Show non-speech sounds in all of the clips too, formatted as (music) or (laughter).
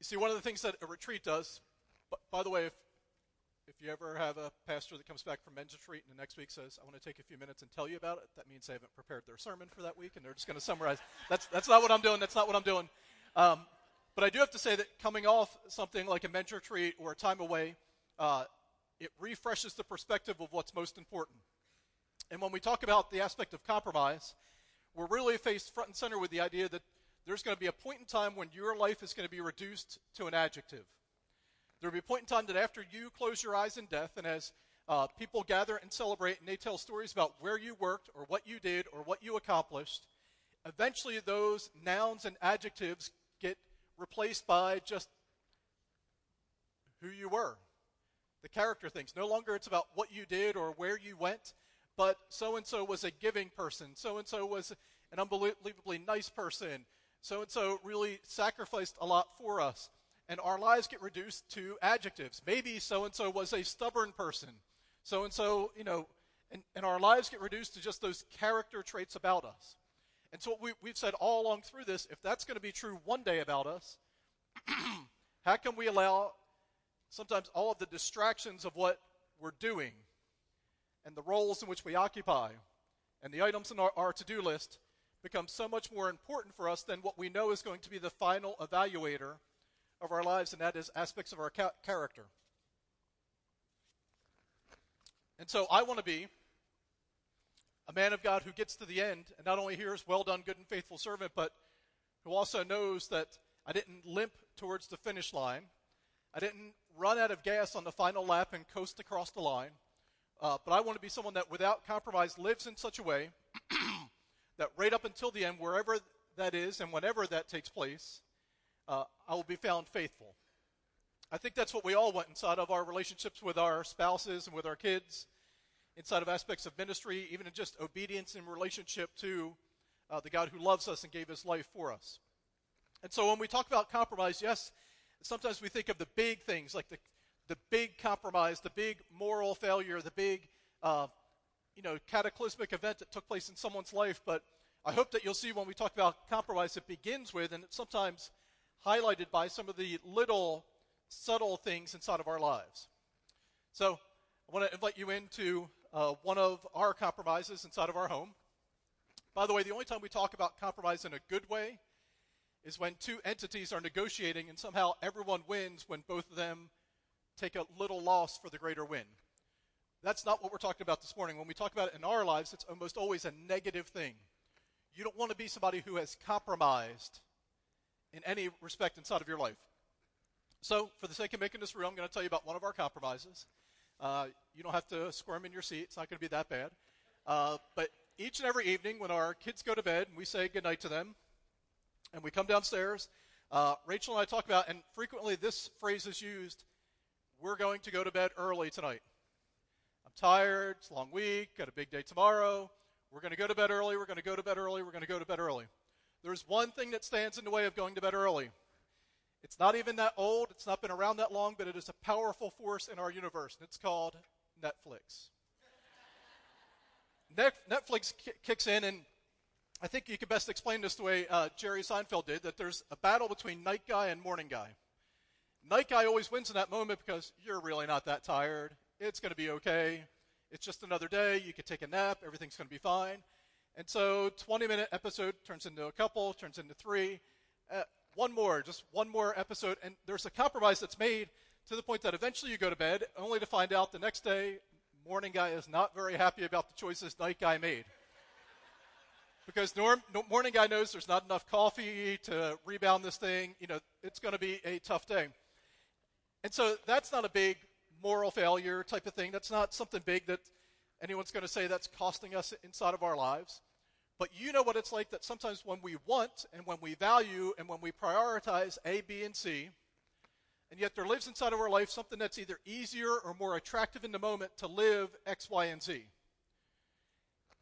You see, one of the things that a retreat does, by the way, if, if you ever have a pastor that comes back from men's retreat and the next week says, I want to take a few minutes and tell you about it, that means they haven't prepared their sermon for that week and they're just going to summarize. That's, that's not what I'm doing. That's not what I'm doing. Um, but I do have to say that coming off something like a men's retreat or a time away, uh, it refreshes the perspective of what's most important. And when we talk about the aspect of compromise, we're really faced front and center with the idea that there's going to be a point in time when your life is going to be reduced to an adjective. There'll be a point in time that after you close your eyes in death, and as uh, people gather and celebrate and they tell stories about where you worked or what you did or what you accomplished, eventually those nouns and adjectives get replaced by just who you were, the character things. No longer it's about what you did or where you went, but so and so was a giving person, so and so was an unbelievably nice person, so and so really sacrificed a lot for us. And our lives get reduced to adjectives. Maybe so and so was a stubborn person. So and so, you know, and, and our lives get reduced to just those character traits about us. And so we, we've said all along through this if that's going to be true one day about us, (clears throat) how can we allow sometimes all of the distractions of what we're doing and the roles in which we occupy and the items in our, our to do list become so much more important for us than what we know is going to be the final evaluator of our lives, and that is aspects of our ca- character. And so I want to be a man of God who gets to the end and not only hears, well done, good and faithful servant, but who also knows that I didn't limp towards the finish line. I didn't run out of gas on the final lap and coast across the line. Uh, but I want to be someone that, without compromise, lives in such a way that right up until the end, wherever that is and whenever that takes place, uh, I will be found faithful. I think that's what we all want inside of our relationships with our spouses and with our kids, inside of aspects of ministry, even in just obedience in relationship to uh, the God who loves us and gave his life for us. And so when we talk about compromise, yes, sometimes we think of the big things, like the, the big compromise, the big moral failure, the big uh, you know, cataclysmic event that took place in someone's life, but I hope that you'll see when we talk about compromise, it begins with, and it's sometimes highlighted by some of the little subtle things inside of our lives. So I want to invite you into uh, one of our compromises inside of our home. By the way, the only time we talk about compromise in a good way is when two entities are negotiating and somehow everyone wins when both of them take a little loss for the greater win. That's not what we're talking about this morning. When we talk about it in our lives, it's almost always a negative thing. You don't want to be somebody who has compromised in any respect inside of your life. So, for the sake of making this real, I'm going to tell you about one of our compromises. Uh, you don't have to squirm in your seat, it's not going to be that bad. Uh, but each and every evening, when our kids go to bed and we say goodnight to them, and we come downstairs, uh, Rachel and I talk about, and frequently this phrase is used we're going to go to bed early tonight. I'm tired, it's a long week, got a big day tomorrow. We're going to go to bed early, we're going to go to bed early, we're going to go to bed early. There's one thing that stands in the way of going to bed early. It's not even that old, it's not been around that long, but it is a powerful force in our universe, and it's called Netflix. (laughs) Netflix kicks in, and I think you can best explain this the way uh, Jerry Seinfeld did that there's a battle between night guy and morning guy. Night guy always wins in that moment because you're really not that tired. It's going to be okay. It's just another day. You can take a nap. Everything's going to be fine. And so 20 minute episode turns into a couple, turns into three. Uh, one more, just one more episode. And there's a compromise that's made to the point that eventually you go to bed only to find out the next day morning guy is not very happy about the choices night guy made. (laughs) because norm, morning guy knows there's not enough coffee to rebound this thing. You know, it's going to be a tough day. And so that's not a big moral failure type of thing. That's not something big that anyone's going to say that's costing us inside of our lives. But you know what it's like that sometimes when we want and when we value and when we prioritize A, B, and C, and yet there lives inside of our life something that's either easier or more attractive in the moment to live X, Y, and Z.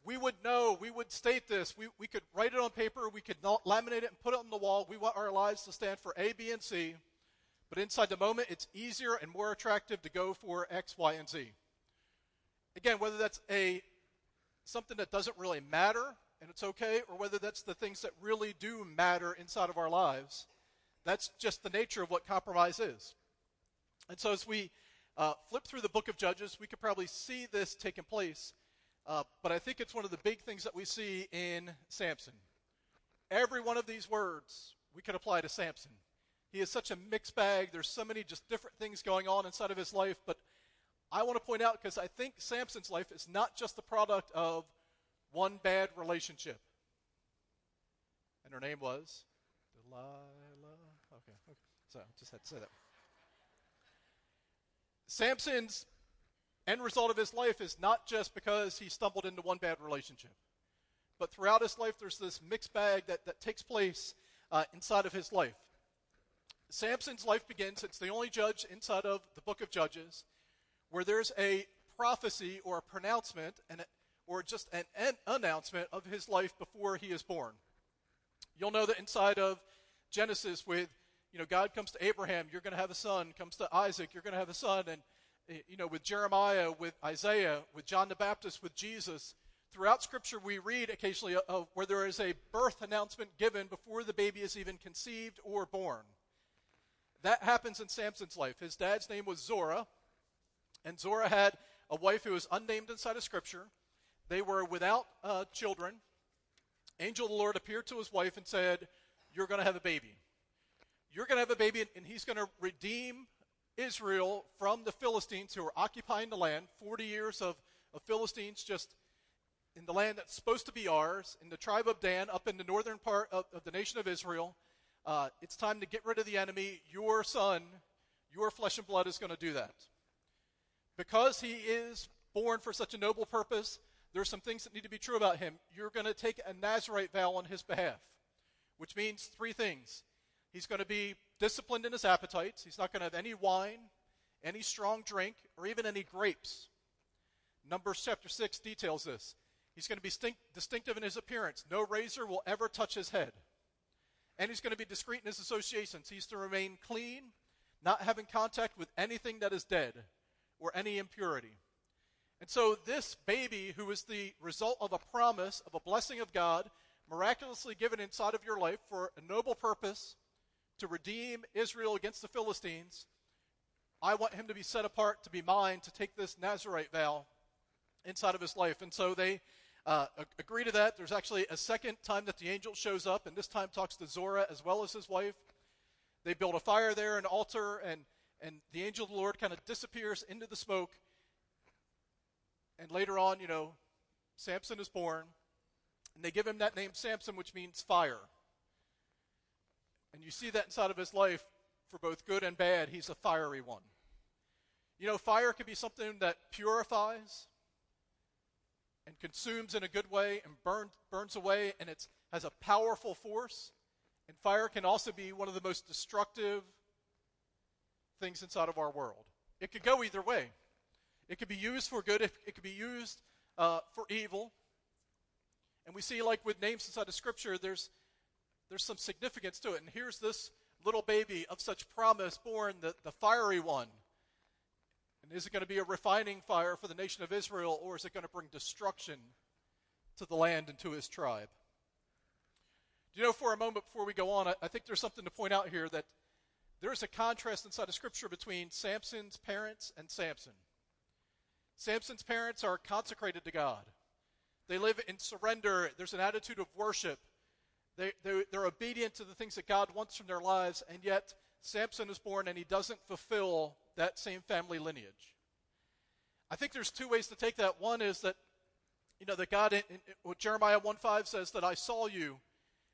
We would know, we would state this, we, we could write it on paper, we could laminate it and put it on the wall. We want our lives to stand for A, B, and C. But inside the moment, it's easier and more attractive to go for X, Y, and Z. Again, whether that's a something that doesn't really matter and it's okay, or whether that's the things that really do matter inside of our lives, That's just the nature of what compromise is. And so as we uh, flip through the book of Judges, we could probably see this taking place. Uh, but I think it's one of the big things that we see in Samson. Every one of these words we could apply to Samson. He is such a mixed bag. There's so many just different things going on inside of his life. But I want to point out because I think Samson's life is not just the product of one bad relationship. And her name was Delilah. Okay, okay. So I just had to say that. Samson's end result of his life is not just because he stumbled into one bad relationship, but throughout his life, there's this mixed bag that, that takes place uh, inside of his life. Samson's life begins, it's the only judge inside of the book of Judges where there's a prophecy or a pronouncement and or just an, an announcement of his life before he is born. You'll know that inside of Genesis with you know God comes to Abraham, you're going to have a son, comes to Isaac, you're going to have a son and eh, you know with Jeremiah, with Isaiah, with John the Baptist, with Jesus, throughout scripture we read occasionally of where there is a birth announcement given before the baby is even conceived or born. That happens in Samson's life. His dad's name was Zorah, and Zorah had a wife who was unnamed inside of scripture. They were without uh, children. Angel of the Lord appeared to his wife and said, You're going to have a baby. You're going to have a baby, and he's going to redeem Israel from the Philistines who are occupying the land. 40 years of, of Philistines just in the land that's supposed to be ours, in the tribe of Dan, up in the northern part of, of the nation of Israel. Uh, it's time to get rid of the enemy. Your son, your flesh and blood is going to do that. Because he is born for such a noble purpose, there are some things that need to be true about him. You're going to take a Nazarite vow on his behalf, which means three things. He's going to be disciplined in his appetites. He's not going to have any wine, any strong drink, or even any grapes. Numbers chapter 6 details this. He's going to be stink- distinctive in his appearance. No razor will ever touch his head. And he's going to be discreet in his associations. He's to remain clean, not having contact with anything that is dead or any impurity. And so, this baby, who is the result of a promise, of a blessing of God, miraculously given inside of your life for a noble purpose to redeem Israel against the Philistines, I want him to be set apart, to be mine, to take this Nazarite vow inside of his life. And so they uh, agree to that. There's actually a second time that the angel shows up, and this time talks to Zorah as well as his wife. They build a fire there, an altar, and, and the angel of the Lord kind of disappears into the smoke. And later on, you know, Samson is born, and they give him that name Samson, which means fire. And you see that inside of his life for both good and bad. He's a fiery one. You know, fire can be something that purifies and consumes in a good way and burns, burns away, and it has a powerful force. And fire can also be one of the most destructive things inside of our world. It could go either way. It could be used for good, it, it could be used uh, for evil. And we see, like with names inside of Scripture, there's, there's some significance to it. And here's this little baby of such promise born, the, the fiery one. And is it going to be a refining fire for the nation of Israel, or is it going to bring destruction to the land and to his tribe? Do you know, for a moment before we go on, I, I think there's something to point out here that there's a contrast inside of Scripture between Samson's parents and Samson. Samson's parents are consecrated to God. They live in surrender. There's an attitude of worship. They, they, they're obedient to the things that God wants from their lives, and yet Samson is born and he doesn't fulfill that same family lineage. I think there's two ways to take that. One is that, you know, that God, in, in, what Jeremiah 1.5 says, that I saw you,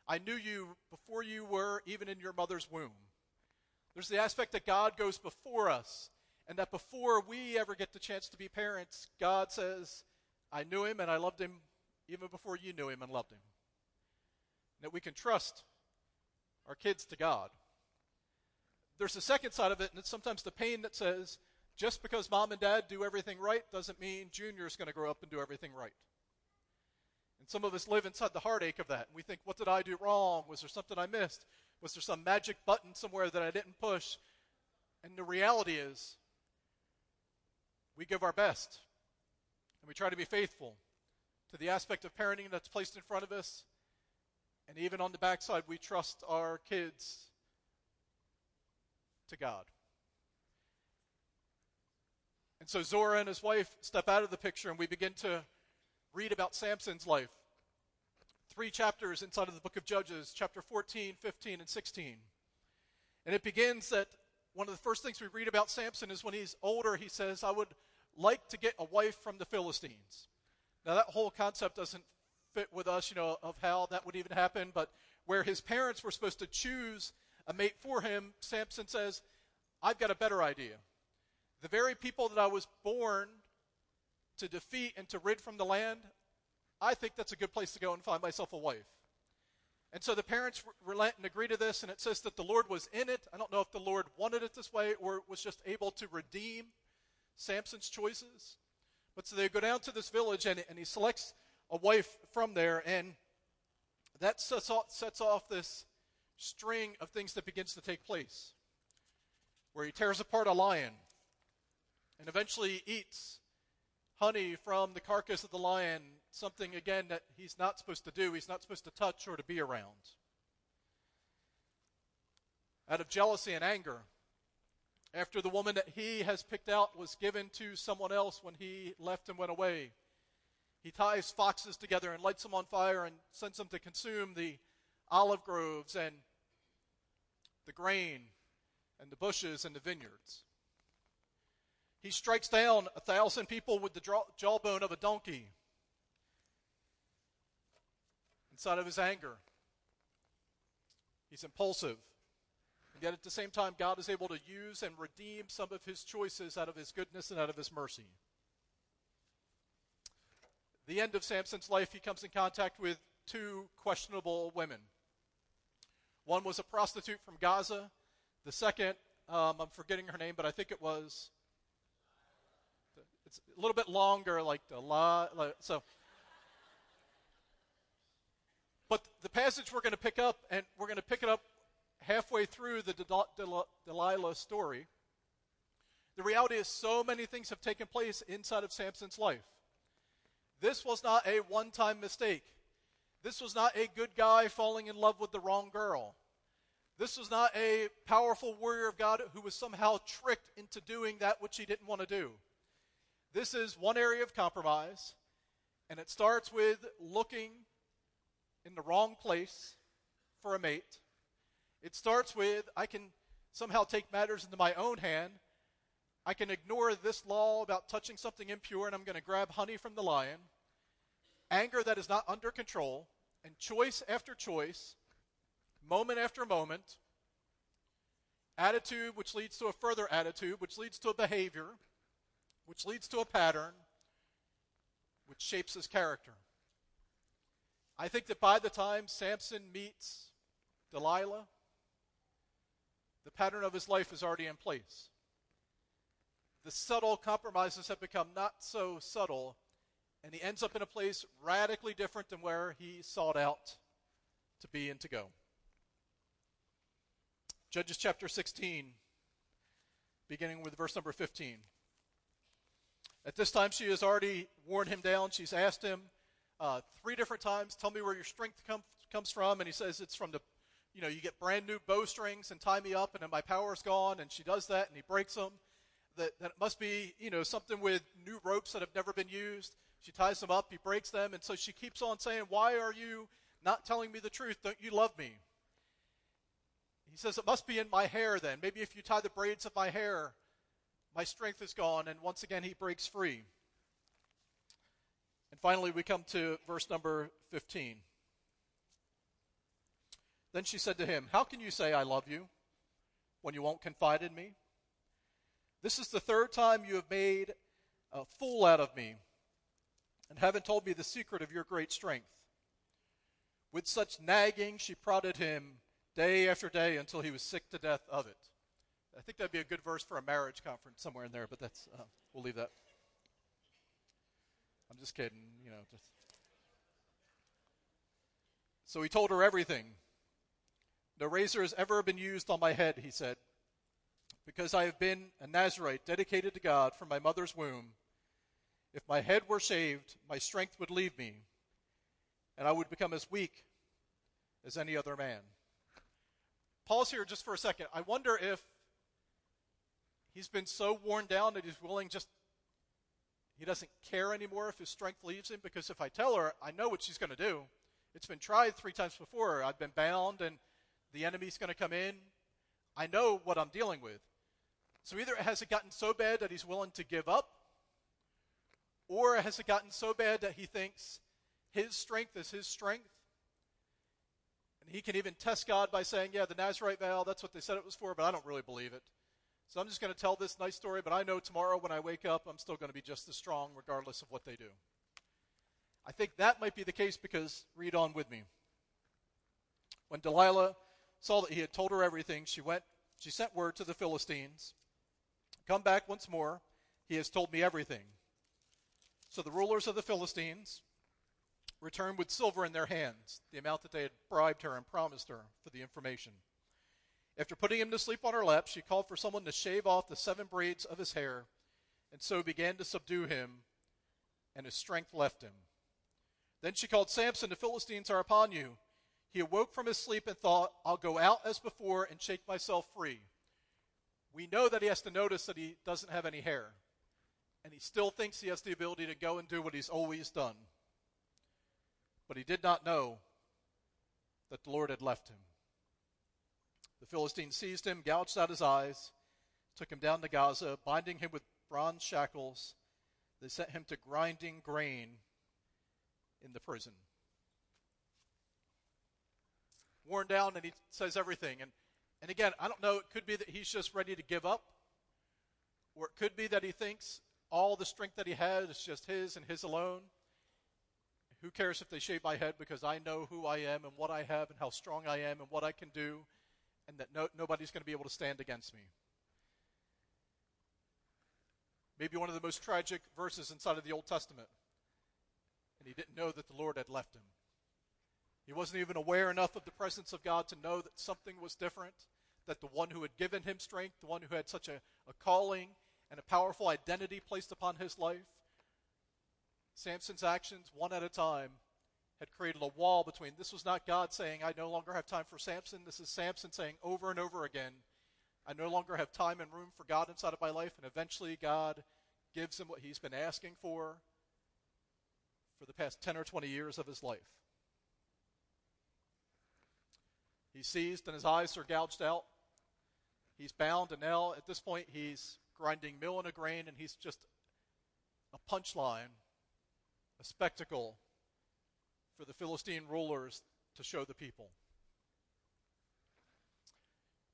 I knew you before you were even in your mother's womb. There's the aspect that God goes before us and that before we ever get the chance to be parents, God says, I knew him and I loved him even before you knew him and loved him. And that we can trust our kids to God. There's a second side of it, and it's sometimes the pain that says, just because mom and dad do everything right doesn't mean Junior's going to grow up and do everything right. And some of us live inside the heartache of that. And we think, what did I do wrong? Was there something I missed? Was there some magic button somewhere that I didn't push? And the reality is, we give our best and we try to be faithful to the aspect of parenting that's placed in front of us. And even on the backside, we trust our kids to God. And so Zora and his wife step out of the picture, and we begin to read about Samson's life. Three chapters inside of the book of Judges, chapter 14, 15, and 16. And it begins that one of the first things we read about Samson is when he's older, he says, I would like to get a wife from the Philistines. Now, that whole concept doesn't fit with us, you know, of how that would even happen, but where his parents were supposed to choose a mate for him, Samson says, I've got a better idea. The very people that I was born to defeat and to rid from the land, I think that's a good place to go and find myself a wife. And so the parents relent and agree to this, and it says that the Lord was in it. I don't know if the Lord wanted it this way or was just able to redeem Samson's choices. But so they go down to this village, and, and he selects a wife from there, and that sets off, sets off this string of things that begins to take place, where he tears apart a lion and eventually eats honey from the carcass of the lion, something again that he's not supposed to do, he's not supposed to touch or to be around. Out of jealousy and anger, after the woman that he has picked out was given to someone else when he left and went away, he ties foxes together and lights them on fire and sends them to consume the olive groves and the grain and the bushes and the vineyards. He strikes down a thousand people with the jawbone of a donkey inside of his anger. He's impulsive. And yet at the same time, God is able to use and redeem some of his choices out of his goodness and out of his mercy. The end of Samson's life, he comes in contact with two questionable women. One was a prostitute from Gaza. The second, um, I'm forgetting her name, but I think it was it's a little bit longer, like the la. Like, so, but the passage we're going to pick up, and we're going to pick it up halfway through the Del- Del- Delilah story. The reality is, so many things have taken place inside of Samson's life. This was not a one time mistake. This was not a good guy falling in love with the wrong girl. This was not a powerful warrior of God who was somehow tricked into doing that which he didn't want to do. This is one area of compromise, and it starts with looking in the wrong place for a mate. It starts with I can somehow take matters into my own hand. I can ignore this law about touching something impure, and I'm going to grab honey from the lion. Anger that is not under control, and choice after choice, moment after moment. Attitude, which leads to a further attitude, which leads to a behavior, which leads to a pattern which shapes his character. I think that by the time Samson meets Delilah, the pattern of his life is already in place. The subtle compromises have become not so subtle, and he ends up in a place radically different than where he sought out to be and to go. Judges chapter 16, beginning with verse number 15. At this time, she has already worn him down. She's asked him uh, three different times, Tell me where your strength com- comes from. And he says, It's from the, you know, you get brand new bowstrings and tie me up, and then my power's gone. And she does that, and he breaks them. That, that must be, you know, something with new ropes that have never been used. She ties them up, he breaks them. And so she keeps on saying, Why are you not telling me the truth? Don't you love me? He says, It must be in my hair then. Maybe if you tie the braids of my hair, my strength is gone. And once again, he breaks free. And finally, we come to verse number 15. Then she said to him, How can you say I love you when you won't confide in me? This is the third time you have made a fool out of me and haven't told me the secret of your great strength. With such nagging, she prodded him day after day until he was sick to death of it. I think that'd be a good verse for a marriage conference somewhere in there, but that's uh, we'll leave that. I'm just kidding, you know. Just. So he told her everything. No razor has ever been used on my head, he said, because I have been a Nazarite dedicated to God from my mother's womb. If my head were shaved, my strength would leave me, and I would become as weak as any other man. Pause here just for a second. I wonder if he's been so worn down that he's willing just, he doesn't care anymore if his strength leaves him because if I tell her, I know what she's going to do. It's been tried three times before. I've been bound and the enemy's going to come in. I know what I'm dealing with. So either has it gotten so bad that he's willing to give up, or has it gotten so bad that he thinks his strength is his strength? And he can even test God by saying, Yeah, the Nazarite vow, that's what they said it was for, but I don't really believe it. So I'm just going to tell this nice story, but I know tomorrow when I wake up, I'm still going to be just as strong regardless of what they do. I think that might be the case because, read on with me. When Delilah saw that he had told her everything, she went, she sent word to the Philistines, Come back once more. He has told me everything. So the rulers of the Philistines returned with silver in their hands, the amount that they had bribed her and promised her for the information. After putting him to sleep on her lap, she called for someone to shave off the seven braids of his hair, and so began to subdue him, and his strength left him. Then she called Samson, The Philistines are upon you. He awoke from his sleep and thought, I'll go out as before and shake myself free. We know that he has to notice that he doesn't have any hair, and he still thinks he has the ability to go and do what he's always done. But he did not know that the Lord had left him. The Philistines seized him, gouged out his eyes, took him down to Gaza, binding him with bronze shackles. They sent him to grinding grain in the prison. Worn down, and he says everything. And, and again, I don't know, it could be that he's just ready to give up, or it could be that he thinks all the strength that he has is just his and his alone. Who cares if they shave my head because I know who I am and what I have and how strong I am and what I can do, and that no, nobody's going to be able to stand against me. Maybe one of the most tragic verses inside of the Old Testament. And he didn't know that the Lord had left him. He wasn't even aware enough of the presence of God to know that something was different, that the one who had given him strength, the one who had such a, a calling and a powerful identity placed upon his life, Samson's actions, one at a time, had created a wall between. This was not God saying, I no longer have time for Samson. This is Samson saying over and over again, I no longer have time and room for God inside of my life. And eventually, God gives him what he's been asking for for the past 10 or 20 years of his life. He's seized and his eyes are gouged out. He's bound, and now at this point, he's grinding mill in a grain, and he's just a punchline a spectacle for the Philistine rulers to show the people.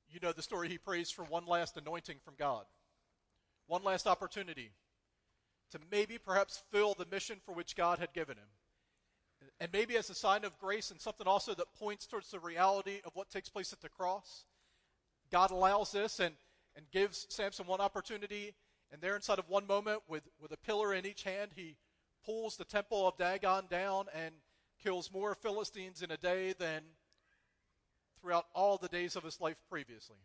You know the story. He prays for one last anointing from God, one last opportunity to maybe perhaps fill the mission for which God had given him. And maybe as a sign of grace and something also that points towards the reality of what takes place at the cross. God allows this and, and gives Samson one opportunity. And there, inside of one moment, with, with a pillar in each hand, he pulls the temple of Dagon down and kills more Philistines in a day than throughout all the days of his life previously.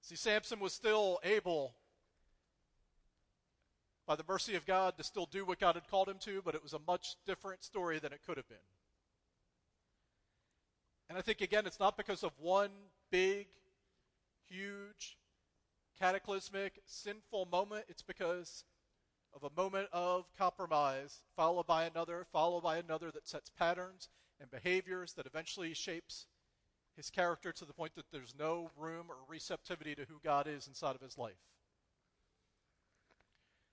See, Samson was still able, by the mercy of God, to still do what God had called him to, but it was a much different story than it could have been. And I think, again, it's not because of one big, huge, cataclysmic, sinful moment. It's because of a moment of compromise, followed by another, followed by another that sets patterns and behaviors that eventually shapes his character to the point that there's no room or receptivity to who God is inside of his life.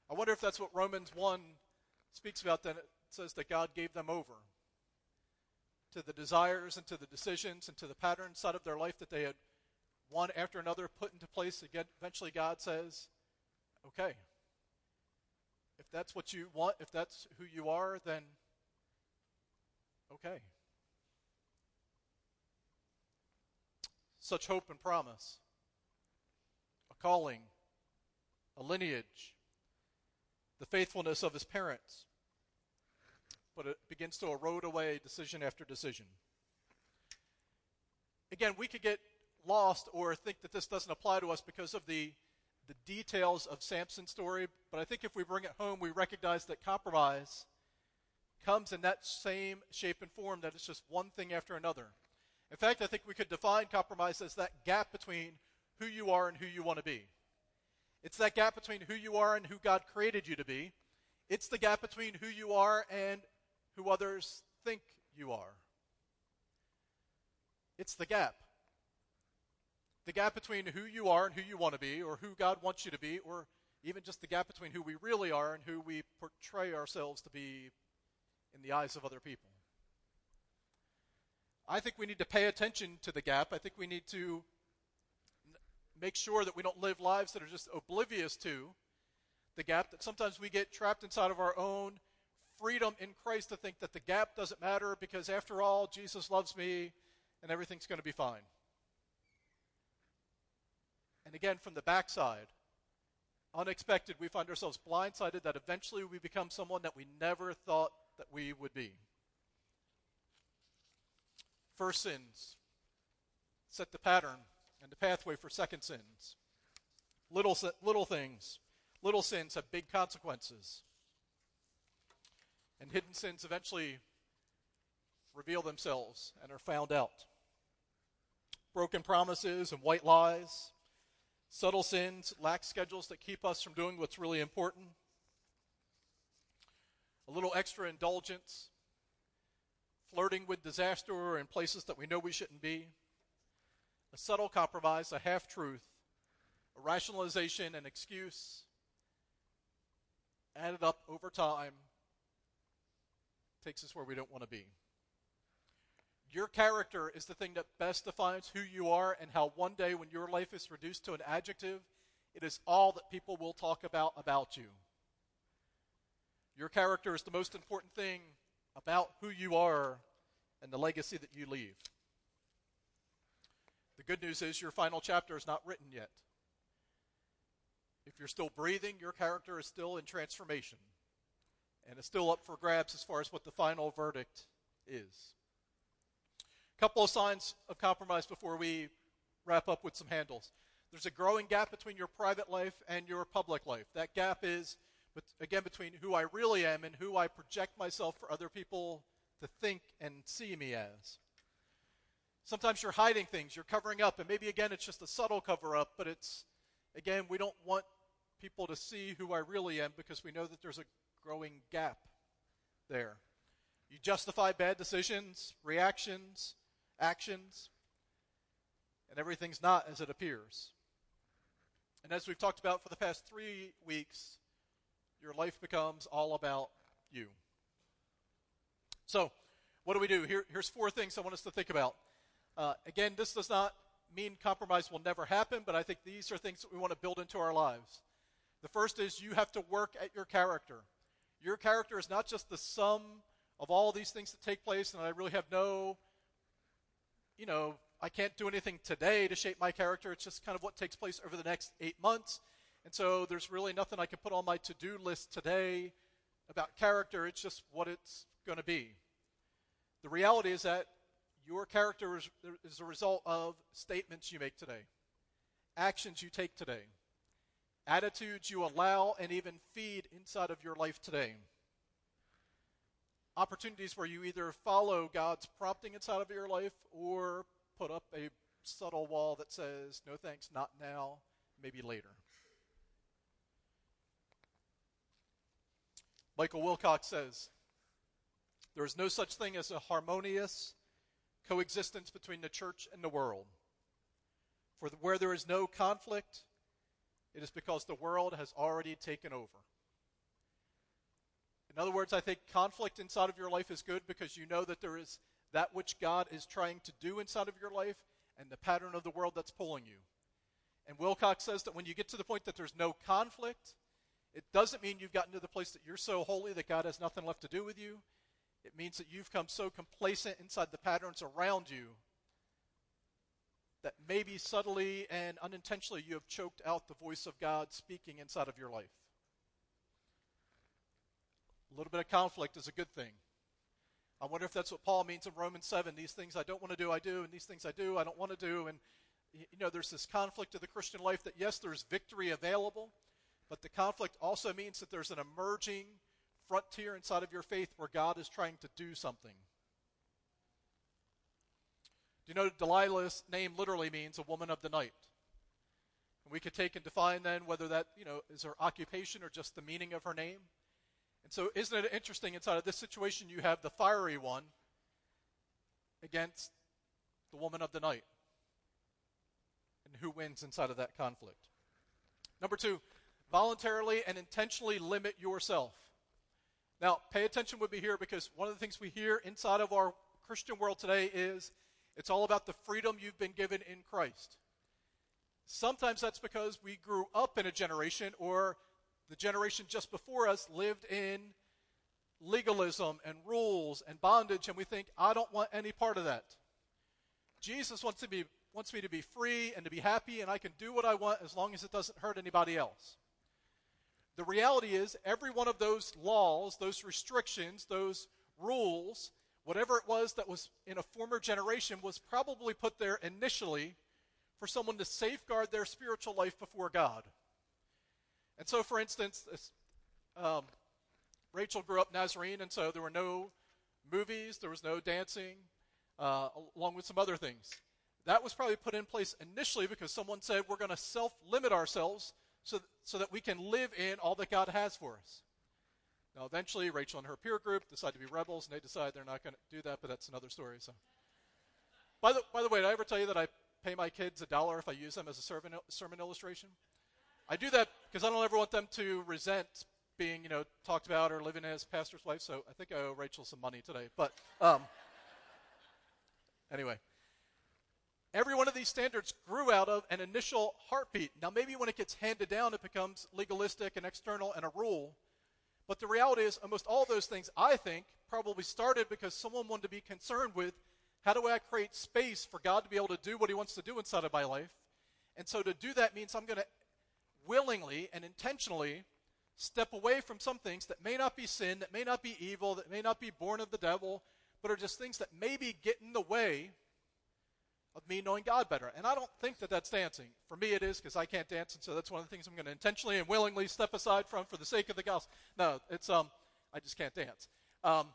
I wonder if that's what Romans 1 speaks about, then. it says that God gave them over to the desires and to the decisions and to the patterns side of their life that they had one after another put into place. Again, eventually God says, okay, if that's what you want, if that's who you are, then okay. Such hope and promise, a calling, a lineage, the faithfulness of his parents. But it begins to erode away decision after decision. Again, we could get lost or think that this doesn't apply to us because of the the details of Samson's story, but I think if we bring it home, we recognize that compromise comes in that same shape and form, that it's just one thing after another. In fact, I think we could define compromise as that gap between who you are and who you want to be. It's that gap between who you are and who God created you to be. It's the gap between who you are and who others think you are. It's the gap. The gap between who you are and who you want to be, or who God wants you to be, or even just the gap between who we really are and who we portray ourselves to be in the eyes of other people. I think we need to pay attention to the gap. I think we need to make sure that we don't live lives that are just oblivious to the gap, that sometimes we get trapped inside of our own freedom in Christ to think that the gap doesn't matter because, after all, Jesus loves me and everything's going to be fine. And again, from the backside, unexpected, we find ourselves blindsided that eventually we become someone that we never thought that we would be. First sins set the pattern and the pathway for second sins. Little, little things, little sins have big consequences. And hidden sins eventually reveal themselves and are found out. Broken promises and white lies, subtle sins, lax schedules that keep us from doing what's really important, a little extra indulgence, flirting with disaster in places that we know we shouldn't be, a subtle compromise, a half truth, a rationalization, an excuse, added up over time, takes us where we don't want to be. Your character is the thing that best defines who you are, and how one day when your life is reduced to an adjective, it is all that people will talk about about you. Your character is the most important thing about who you are and the legacy that you leave. The good news is your final chapter is not written yet. If you're still breathing, your character is still in transformation and is still up for grabs as far as what the final verdict is. Couple of signs of compromise before we wrap up with some handles. There's a growing gap between your private life and your public life. That gap is, again, between who I really am and who I project myself for other people to think and see me as. Sometimes you're hiding things, you're covering up, and maybe again it's just a subtle cover up, but it's, again, we don't want people to see who I really am because we know that there's a growing gap there. You justify bad decisions, reactions, actions, and everything's not as it appears. And as we've talked about for the past three weeks, your life becomes all about you. So, what do we do? Here, here's four things I want us to think about. Uh, again, this does not mean compromise will never happen, but I think these are things that we want to build into our lives. The first is you have to work at your character. Your character is not just the sum of all these things that take place, and I really have no, you know, I can't do anything today to shape my character. It's just kind of what takes place over the next eight months. And so there's really nothing I can put on my to do list today about character. It's just what it's going to be. The reality is that your character is, is a result of statements you make today, actions you take today, attitudes you allow and even feed inside of your life today. Opportunities where you either follow God's prompting inside of your life or put up a subtle wall that says, no thanks, not now, maybe later. Michael Wilcock says, there is no such thing as a harmonious coexistence between the church and the world. For where there is no conflict, it is because the world has already taken over. In other words, I think conflict inside of your life is good because you know that there is that which God is trying to do inside of your life and the pattern of the world that's pulling you. And Wilcock says that when you get to the point that there's no conflict, it doesn't mean you've gotten to the place that you're so holy that God has nothing left to do with you. It means that you've come so complacent inside the patterns around you that maybe subtly and unintentionally you have choked out the voice of God speaking inside of your life. A little bit of conflict is a good thing. I wonder if that's what Paul means in Romans 7. These things I don't want to do, I do, and these things I do, I don't want to do. And, you know, there's this conflict of the Christian life that, yes, there's victory available, but the conflict also means that there's an emerging frontier inside of your faith where God is trying to do something. Do you know Delilah's name literally means a woman of the night? And we could take and define then whether that, you know, is her occupation or just the meaning of her name. And so, isn't it interesting inside of this situation, you have the fiery one against the woman of the night? And who wins inside of that conflict? Number two, voluntarily and intentionally limit yourself. Now, pay attention with me here because one of the things we hear inside of our Christian world today is it's all about the freedom you've been given in Christ. Sometimes that's because we grew up in a generation or the generation just before us lived in legalism and rules and bondage, and we think, I don't want any part of that. Jesus wants, to be, wants me to be free and to be happy, and I can do what I want as long as it doesn't hurt anybody else. The reality is, every one of those laws, those restrictions, those rules, whatever it was that was in a former generation, was probably put there initially for someone to safeguard their spiritual life before God. And so, for instance, um, Rachel grew up Nazarene, and so there were no movies, there was no dancing, uh, along with some other things. That was probably put in place initially because someone said we're going to self limit ourselves so, so that we can live in all that God has for us. Now, eventually, Rachel and her peer group decide to be rebels, and they decide they're not going to do that, but that's another story. So, by the, by the way, did I ever tell you that I pay my kids a dollar if I use them as a sermon, sermon illustration? I do that because I don't ever want them to resent being, you know, talked about or living as pastor's wife. So I think I owe Rachel some money today. But um, anyway, every one of these standards grew out of an initial heartbeat. Now, maybe when it gets handed down, it becomes legalistic and external and a rule. But the reality is, almost all those things, I think, probably started because someone wanted to be concerned with how do I create space for God to be able to do what He wants to do inside of my life? And so to do that means I'm going to willingly and intentionally step away from some things that may not be sin, that may not be evil, that may not be born of the devil, but are just things that maybe get in the way of me knowing God better. And I don't think that that's dancing. For me, it is because I can't dance, and so that's one of the things I'm going to intentionally and willingly step aside from for the sake of the gospel. No, it's um, I just can't dance. Um,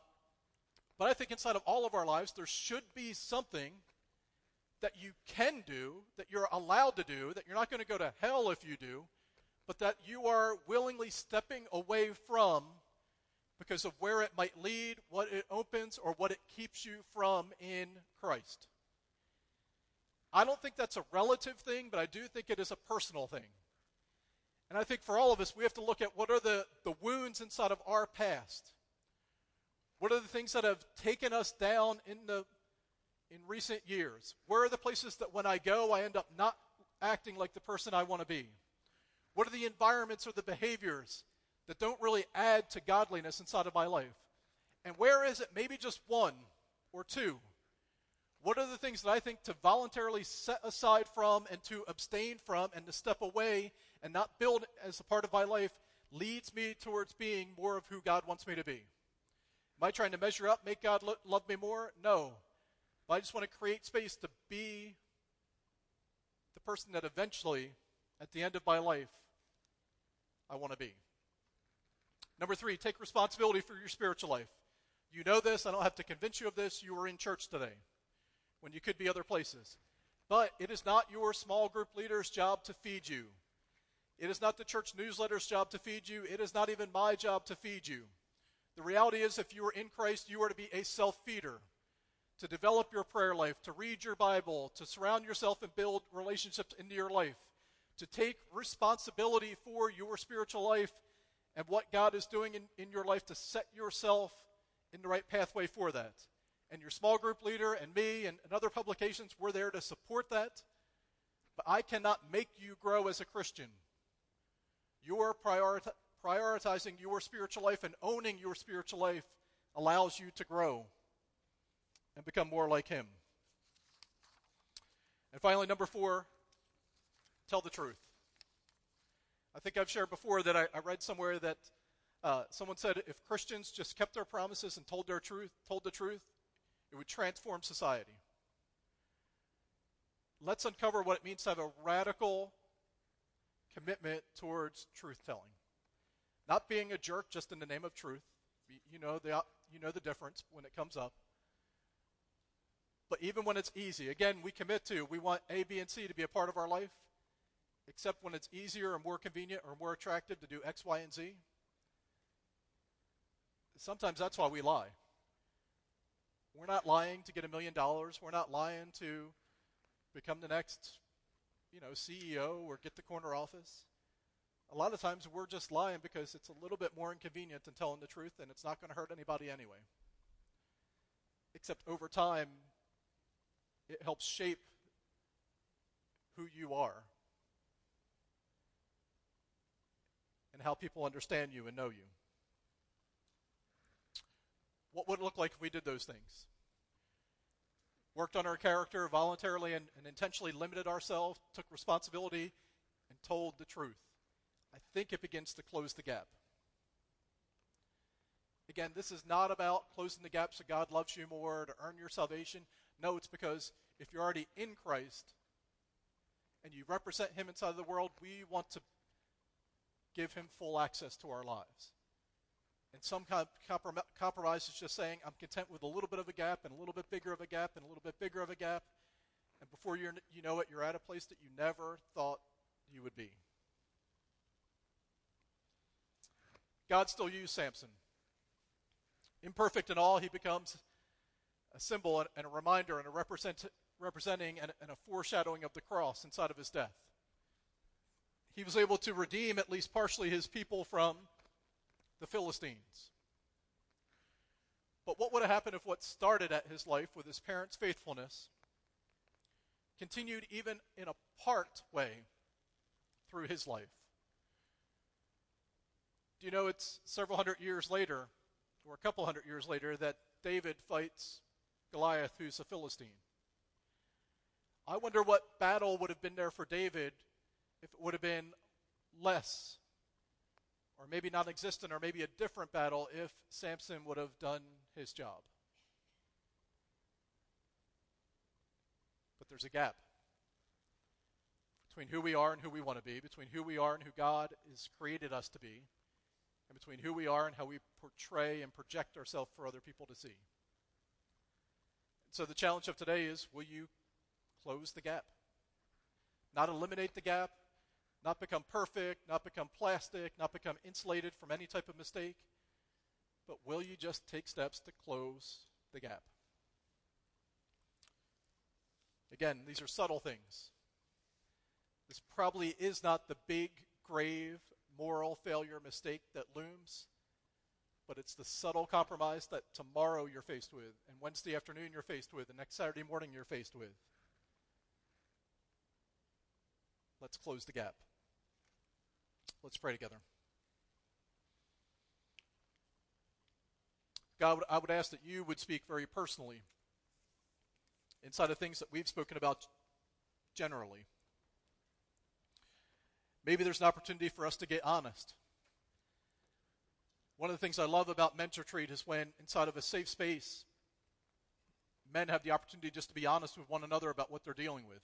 but I think inside of all of our lives, there should be something that you can do, that you're allowed to do, that you're not going to go to hell if you do, but that you are willingly stepping away from because of where it might lead, what it opens, or what it keeps you from in Christ. I don't think that's a relative thing, but I do think it is a personal thing. And I think for all of us, we have to look at what are the, the wounds inside of our past. What are the things that have taken us down in the in recent years? Where are the places that when I go, I end up not acting like the person I want to be? What are the environments or the behaviors that don't really add to godliness inside of my life? And where is it maybe just one or two? What are the things that I think to voluntarily set aside from and to abstain from and to step away and not build as a part of my life leads me towards being more of who God wants me to be? Am I trying to measure up, make God lo- love me more? No. But I just want to create space to be the person that eventually, at the end of my life, I want to be. Number three, take responsibility for your spiritual life. You know this. I don't have to convince you of this. You were in church today when you could be other places. But it is not your small group leader's job to feed you. It is not the church newsletter's job to feed you. It is not even my job to feed you. The reality is, if you are in Christ, you are to be a self feeder, to develop your prayer life, to read your Bible, to surround yourself and build relationships into your life, to take responsibility for your spiritual life and what God is doing in, in your life to set yourself in the right pathway for that. And your small group leader and me and, and other publications, we're there to support that. But I cannot make you grow as a Christian. Your prioritizing your spiritual life and owning your spiritual life allows you to grow and become more like Him. And finally, number four, tell the truth. I think I've shared before that I, I read somewhere that uh, someone said if Christians just kept their promises and told their truth, told the truth, it would transform society. Let's uncover what it means to have a radical commitment towards truth telling. Not being a jerk just in the name of truth. You know the, you know the difference when it comes up. But even when it's easy, again, we commit to, we want A, B, and C to be a part of our life. Except when it's easier or more convenient or more attractive to do X, Y, and Z. Sometimes that's why we lie. We're not lying to get a million dollars. We're not lying to become the next, you know, CEO or get the corner office. A lot of times we're just lying because it's a little bit more inconvenient than telling the truth and it's not going to hurt anybody anyway. Except over time, it helps shape who you are and how people understand you and know you. What would it look like if we did those things? Worked on our character voluntarily and, and intentionally limited ourselves, took responsibility, and told the truth. I think it begins to close the gap. Again, this is not about closing the gap so God loves you more to earn your salvation. No, it's because if you're already in Christ and you represent Him inside of the world, we want to give Him full access to our lives. And some compromise is just saying, I'm content with a little bit of a gap and a little bit bigger of a gap and a little bit bigger of a gap. And before you you know it, you're at a place that you never thought you would be. God still used Samson. Imperfect in all, he becomes a symbol and a reminder and a represent, representing and, and a foreshadowing of the cross inside of his death. He was able to redeem at least partially his people from the Philistines. But what would have happened if what started at his life with his parents' faithfulness continued even in a part way through his life? Do you know it's several hundred years later, or a couple hundred years later, that David fights Goliath, who's a Philistine? I wonder what battle would have been there for David if it would have been less, or maybe non existent, or maybe a different battle if Samson would have done his job. But there's a gap between who we are and who we want to be, between who we are and who God has created us to be and between who we are and how we portray and project ourselves for other people to see. So the challenge of today is will you close the gap? Not eliminate the gap, not become perfect, not become plastic, not become insulated from any type of mistake, but will you just take steps to close the gap? Again, these are subtle things. This probably is not the big, grave, moral failure mistake that looms, but it's the subtle compromise that tomorrow you're faced with, and Wednesday afternoon you're faced with, and next Saturday morning you're faced with. Let's close the gap. Let's pray together. God, I would ask that you would speak very personally inside of things that we've spoken about generally. Maybe there's an opportunity for us to get honest. One of the things I love about Men's Retreat is when, inside of a safe space, men have the opportunity just to be honest with one another about what they're dealing with.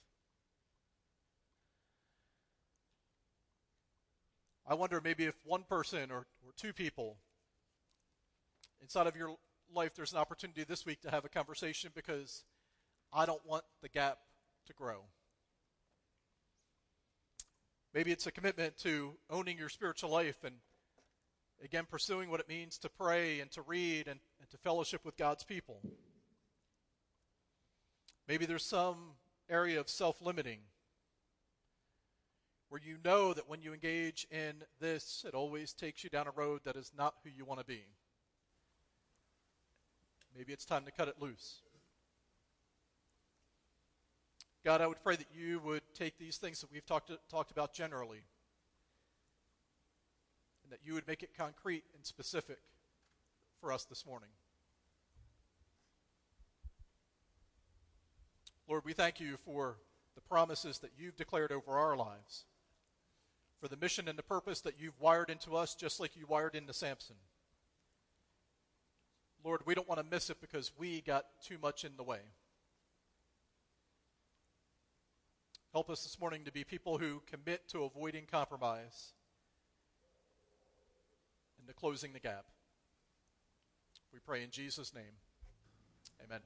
I wonder maybe if one person or, or two people inside of your life, there's an opportunity this week to have a conversation because I don't want the gap to grow. Maybe it's a commitment to owning your spiritual life and, again, pursuing what it means to pray and to read and, and to fellowship with God's people. Maybe there's some area of self limiting where you know that when you engage in this, it always takes you down a road that is not who you want to be. Maybe it's time to cut it loose. God, I would pray that you would take these things that we've talked, talked about generally and that you would make it concrete and specific for us this morning. Lord, we thank you for the promises that you've declared over our lives, for the mission and the purpose that you've wired into us, just like you wired into Samson. Lord, we don't want to miss it because we got too much in the way. Help us this morning to be people who commit to avoiding compromise and to closing the gap. We pray in Jesus' name. Amen.